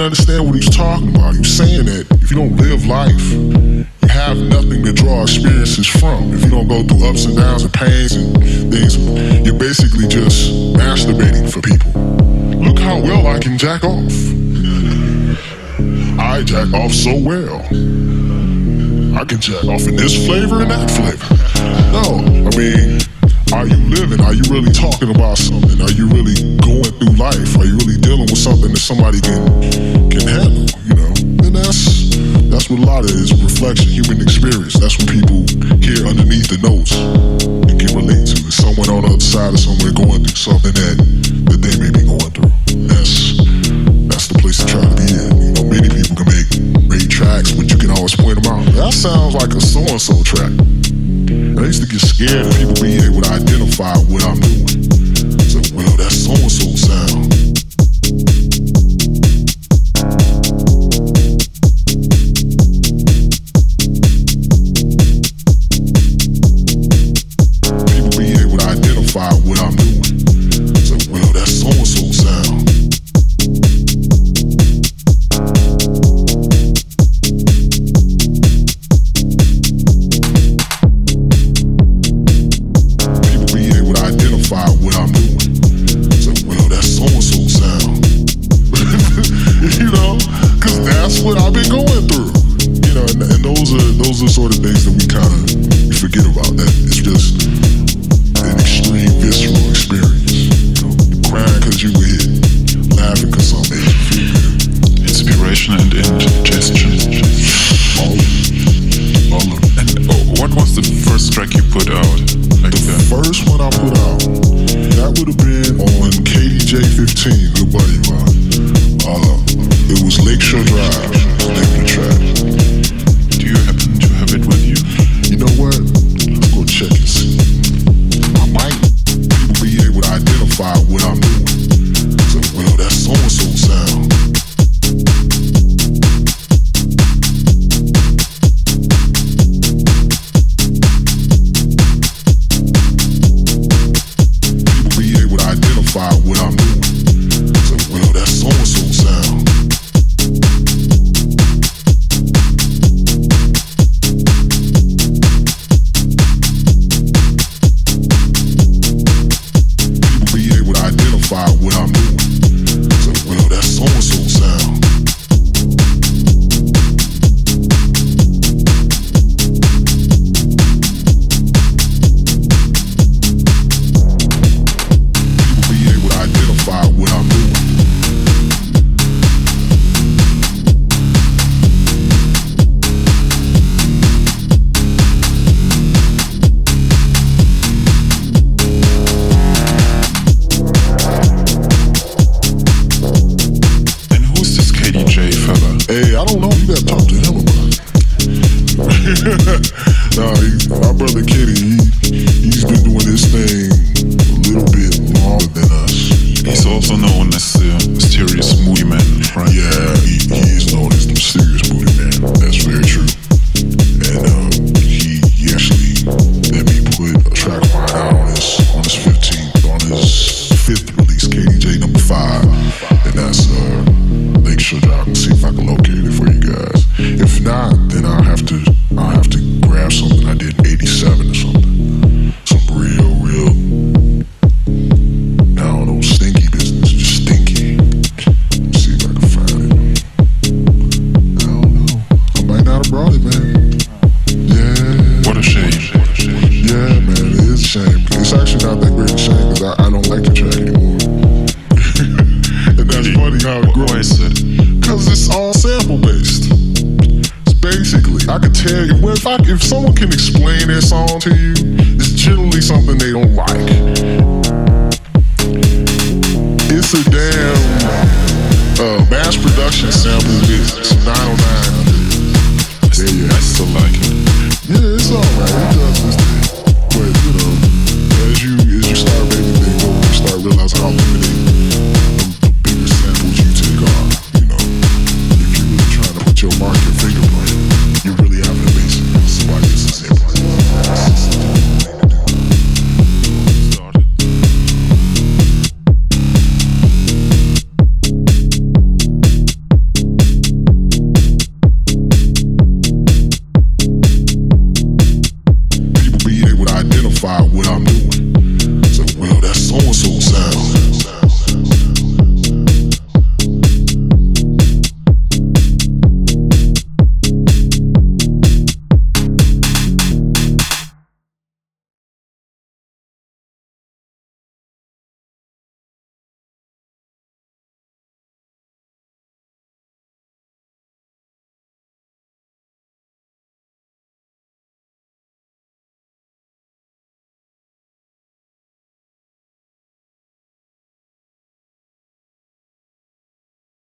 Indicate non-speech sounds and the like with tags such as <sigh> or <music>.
understand what he was talking about. He was saying that if you don't live life, you have nothing to draw experiences from. If you don't go through ups and downs and pains and things, you're basically just masturbating for people. Look how well I can jack off. I jack off so well. I can jack off in this flavor and that flavor. No, I mean? Are you really talking about something? Are you really going through life? Are you really dealing with something that somebody can can handle? You know, and that's that's what a lot of it is reflection, human experience. That's what people hear underneath the notes and can relate to. Is someone on the other side of somewhere going through something that that they may be going through. That's that's the place to try to be in. You know, many people can make great tracks, but you can always point them out. That sounds like a so and so track. I used to get scared of people being able to identify what I'm doing. So, well, that's so and so sound. People being able to identify what I'm doing. That's what I've been going through. You know, and, and those are those are sort of things that we kind of forget about. That it's just an extreme visceral experience. You know, crying because you were hit, laughing because something made you feel. Inspiration and indigestion. All of. All of. And oh, what was the first track you put out? Like The uh, first one I put out, that would have been on KDJ 15, good buddy identify what I'm doing. My brother Kitty, he, he's been doing this thing a little bit longer than us. He's also known as uh, Mysterious Moodymann, right? Yeah, a shame. Yeah, man, it is a shame. It's actually not that great a shame because I, I don't like the track anymore. <laughs> and that's funny how it grows. Because it's all sample based. It's basically, I could tell you, well, if, I, if someone can explain their song to you, it's generally something they don't like. It's a damn uh, mass production sample business. 909. There you I still like it. Yeah, it's alright. It does this thing. justify what I'm doing. So, well, that's so and so.